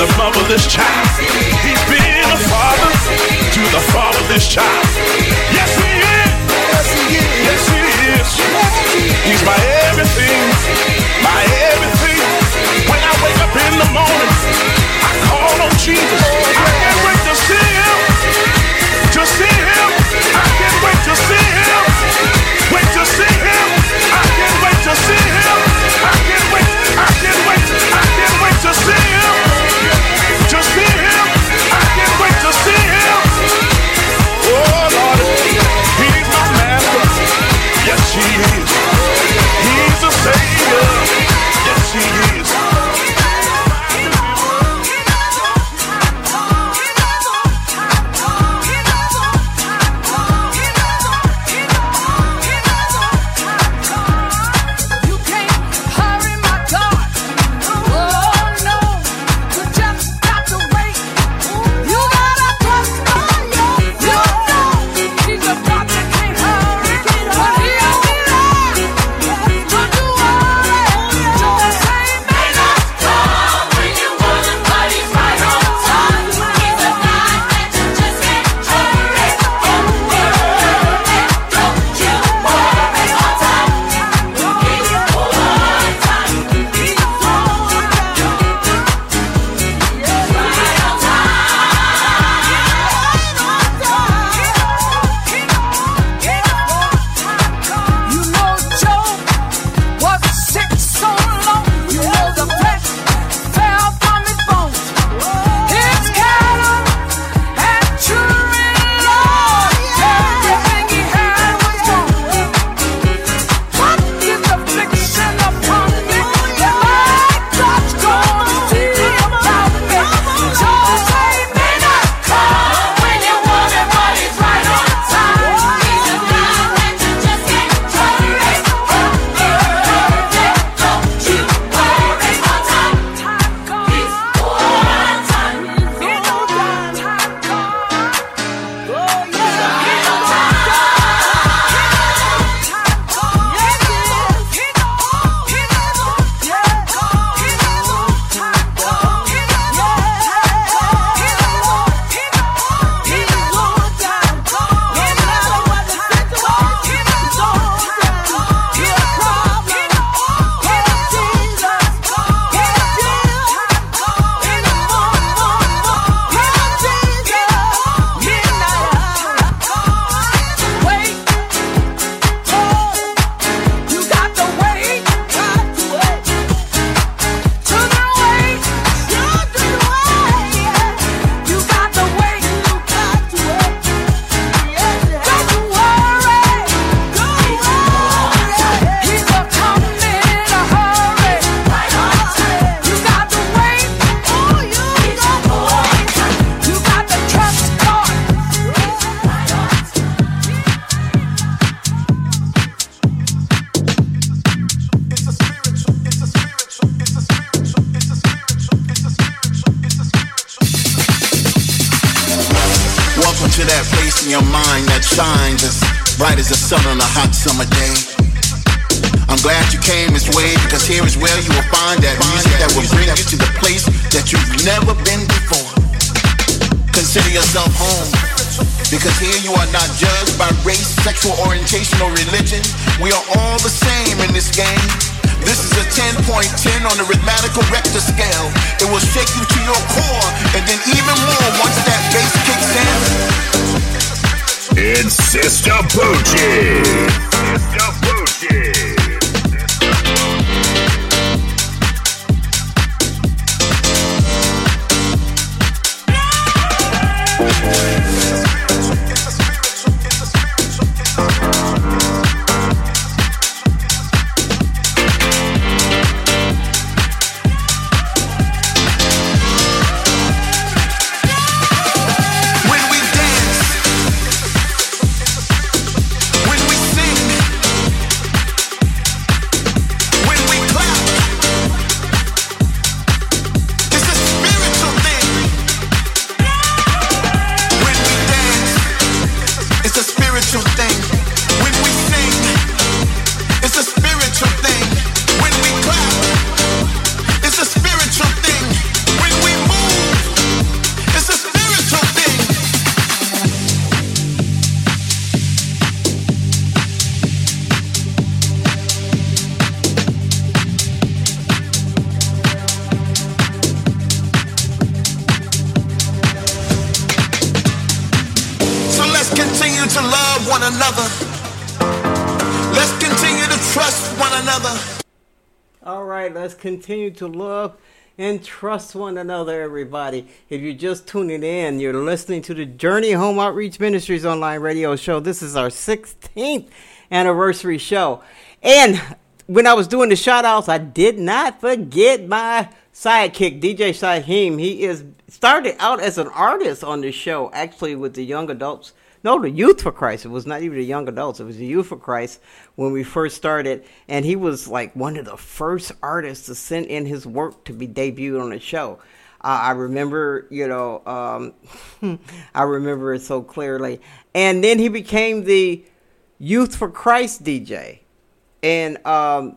the motherless child. He's been a father to the fatherless child. Yes, he is. Yes, he is. He's my everything. My everything. When I wake up in the morning, I call on Jesus. I can't wait to see him. To see him. Continue to love and trust one another, everybody. If you're just tuning in, you're listening to the Journey Home Outreach Ministries online radio show. This is our 16th anniversary show. And when I was doing the shout outs, I did not forget my sidekick, DJ Shyhiem. He is started out as an artist on the show, actually with the young adults. No, the Youth for Christ. It was not even the young adults. It was the Youth for Christ when we first started. And he was like one of the first artists to send in his work to be debuted on the show. Uh, I remember, you know, um, I remember it so clearly. And then he became the Youth for Christ DJ. And um,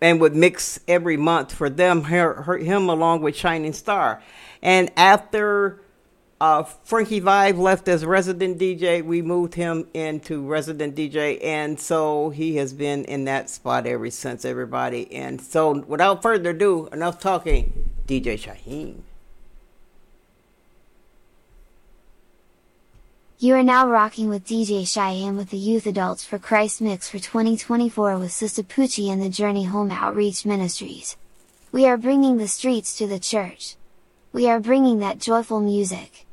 and would mix every month for them, her, her, him along with Shining Star. And after uh, Frankie Vibe left as resident DJ, we moved him into resident DJ, and so he has been in that spot ever since, everybody. And so, without further ado, enough talking, DJ Shyhiem. You are now rocking with DJ Shyhiem with the Youth Adults for Christ Mix for 2024 with Sister Poochie and the Journey Home Outreach Ministries. We are bringing the streets to the church. We are bringing that joyful music.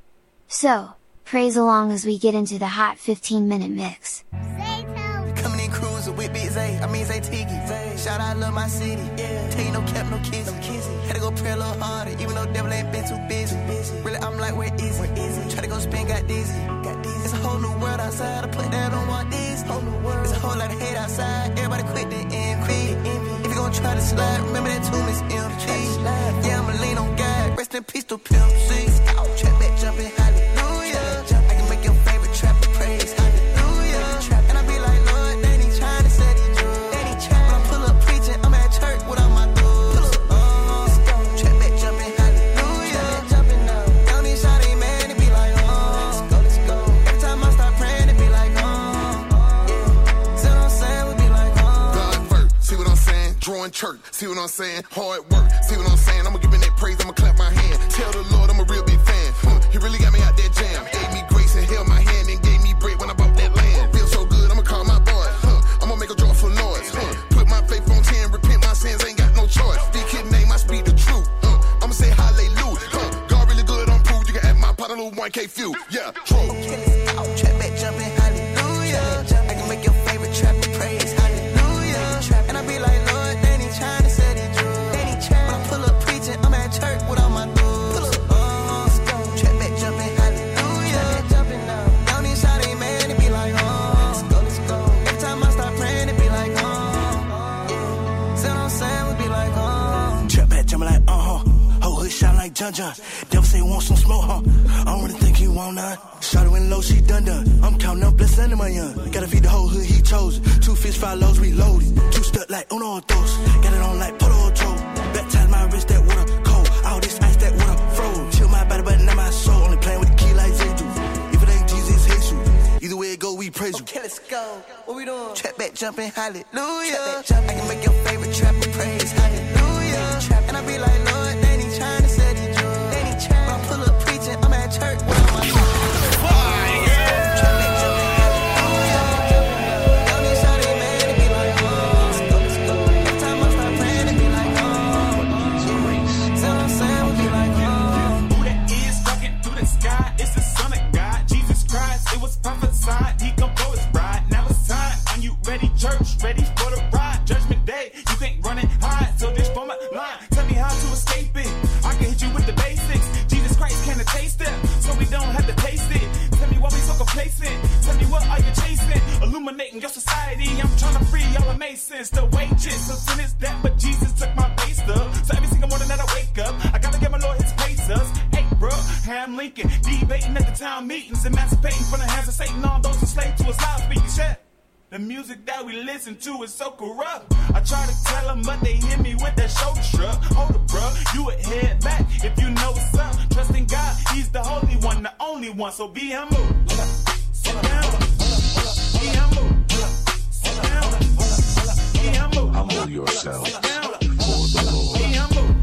So, praise along as we get into the hot 15 minute mix. Coming in cruising with Big Zay, I mean Zay Tiggy. Shout out, love my city. Yeah. Tell you no cap, no kiss. Had to go pray a little harder, even though devil ain't been too busy. Really, I'm like, where is it? Try to go spin, got dizzy. Got dizzy. It's a whole new world outside. I put that on one this. Whole new world. It's a whole lot of hate outside. Everybody quit the envy. If you gon' try to slide, remember that tomb is empty. Yeah, I'ma lean on God. Rest in peace to Pimp C. Trap back, jumping, church, see what I'm saying? Hard work, see what I'm saying? I'ma give him that praise, I'ma clap my hand. Tell the Lord I'm a real big fan. Hmm, he really got me out that jam. Gave me grace and held my hand and gave me bread when I bought that land. Feel so good, I'ma call my boy. Huh, I'ma make a joyful noise. Huh, put my faith on 10, repent my sins, ain't got no choice. Speak his name, I speak the truth. Huh, I'ma say hallelujah. Huh, God really good on proof. You can add my pot a little 1K few. Yeah, true. John John. Devil say he want some smoke, huh? I don't really think he want none. Shot went low, she done done. I'm counting up blessings in my young. Gotta feed the whole hood, he chose. Two fish, five loads, reloaded. Two stuck like uno dos. Got it on like polo Joe. Baptize my wrist, that water cold. All this ice, that water froze. Chill my body, but not my soul. Only playing with the key like Zay do. If it ain't Jesus, Jesus. Either way it go, we praise you. Okay, let's go. What we doing? Trap back, jumping, hallelujah. Trap back, jump. I can make your favorite trapper praise, hallelujah. Trap, and I be like, ready. For the ride? Judgment day. You think running high. So this for my line. Tell me how to escape it. I can hit you with the basics. Jesus Christ can not taste it, so we don't have to taste it. Tell me why we so complacent. Tell me what are you chasing? Illuminating your society. I'm trying to free all the masons. The wages, so sin is that, but Jesus took my pay stub. So every single morning that I wake up, I gotta get my Lord his pacers. Hey, bro, Ham Lincoln, debating at the town meetings, emancipating from the hands of Satan. All those enslaved to his shit. The music that we listen to is so corrupt. I try to tell them, but they hit me with that shoulder shrug. Hold up, bro, you would head back if you know what's up. Trust in God, He's the holy one, the only one. So be humble. Sit down. Be humble. Sit down. Be humble. Humble yourself for the Lord. Be humble.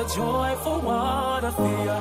The joyful water fill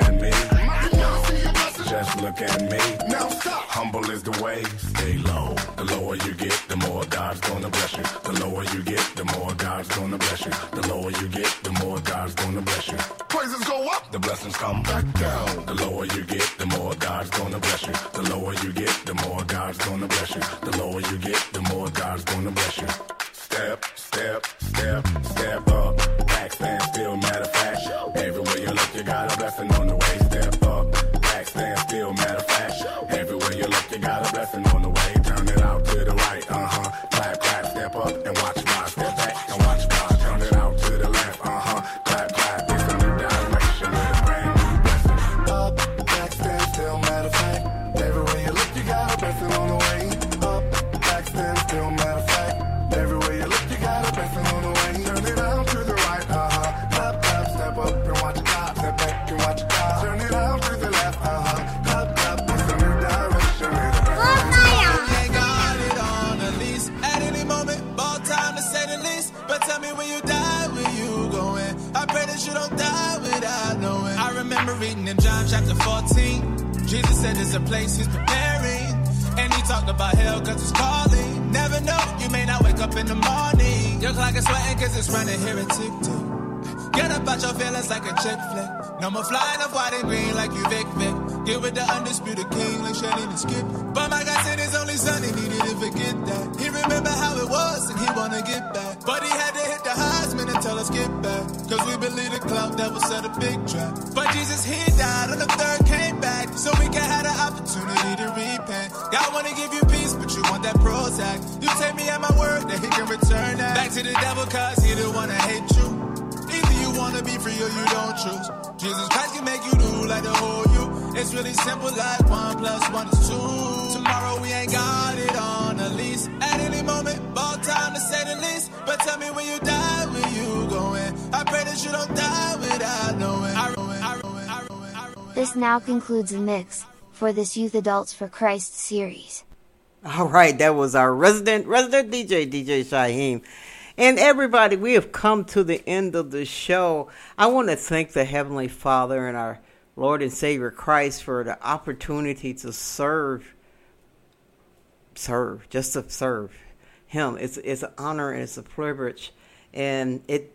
at me. Just look at me. Now stop. Humble is the way. Stay low. The lower you get, the more God's gonna bless you. The lower you get, the more God's gonna bless you. The lower you get, the more God's gonna bless you. Praises go up. The blessings come back down. The lower you get, the more God's gonna bless you. The lower you get, the more God's gonna bless you. The lower you get, the more God's gonna bless you. Step, step, step, step up. Back stand still, matter of fact. Everywhere you look, you got a blessing Jesus said there's a place he's preparing. And he talked about hell cause it's calling. Never know, you may not wake up in the morning. Your clock is sweating cause it's running here at tick tick. Get up out your feelings like a chick flick. No more flying up white and green like you Vic Vic. Get with the undisputed king like Shannon and Skip. But my God said his only son, he needed to forget that. He remember how it was and he wanna get back. But he had tell us get back. Cause we believe the cloud devil set a big trap. But Jesus, he died on the third, came back. So we can have the opportunity to repent. God wanna give you peace, but you want that Prozac. You take me at my word that he can return that. Back to the devil cause he the one that hate you. Either you wanna be free or you don't choose. Jesus Christ can make you do like the whole you. It's really simple like one plus one is two. Tomorrow we ain't got it on the lease. At any moment, ball time to say the least. But tell me when you die, This now concludes the mix for this Youth Adults for Christ series. All right, that was our resident resident DJ, DJ Shyhiem. And everybody, we have come to the end of the show. I want to thank the Heavenly Father and our Lord and Savior Christ for the opportunity to serve, serve, just to serve Him. It's it's an honor and it's a privilege, and it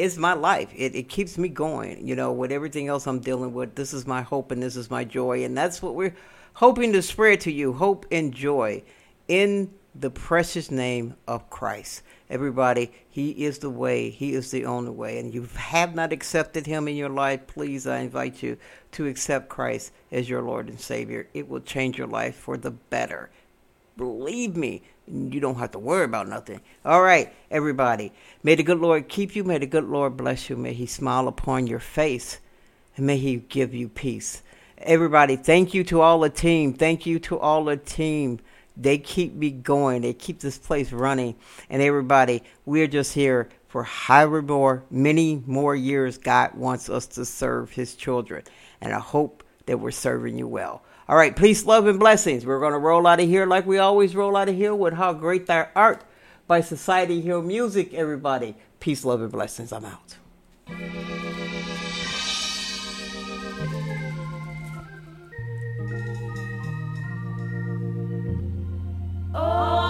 it's my life. It it keeps me going. You know, with everything else I'm dealing with, this is my hope and this is my joy, and that's what we're hoping to spread to you: hope and joy in the precious name of Christ. Everybody, He is the way, He is the only way. And you have not accepted Him in your life, please, I invite you to accept Christ as your Lord and Savior. It will change your life for the better. Believe me, you don't have to worry about nothing. All right, everybody. May the good Lord keep you. May the good Lord bless you. May He smile upon your face, and may He give you peace. Everybody, thank you to all the team. Thank you to all the team. They keep me going. They keep this place running. And everybody, we're just here for however more, many more years God wants us to serve His children. And I hope that we're serving you well. All right, peace, love, and blessings. We're going to roll out of here like we always roll out of here with How Great Thou Art by Society Hill Music, everybody. Peace, love, and blessings. I'm out. Oh.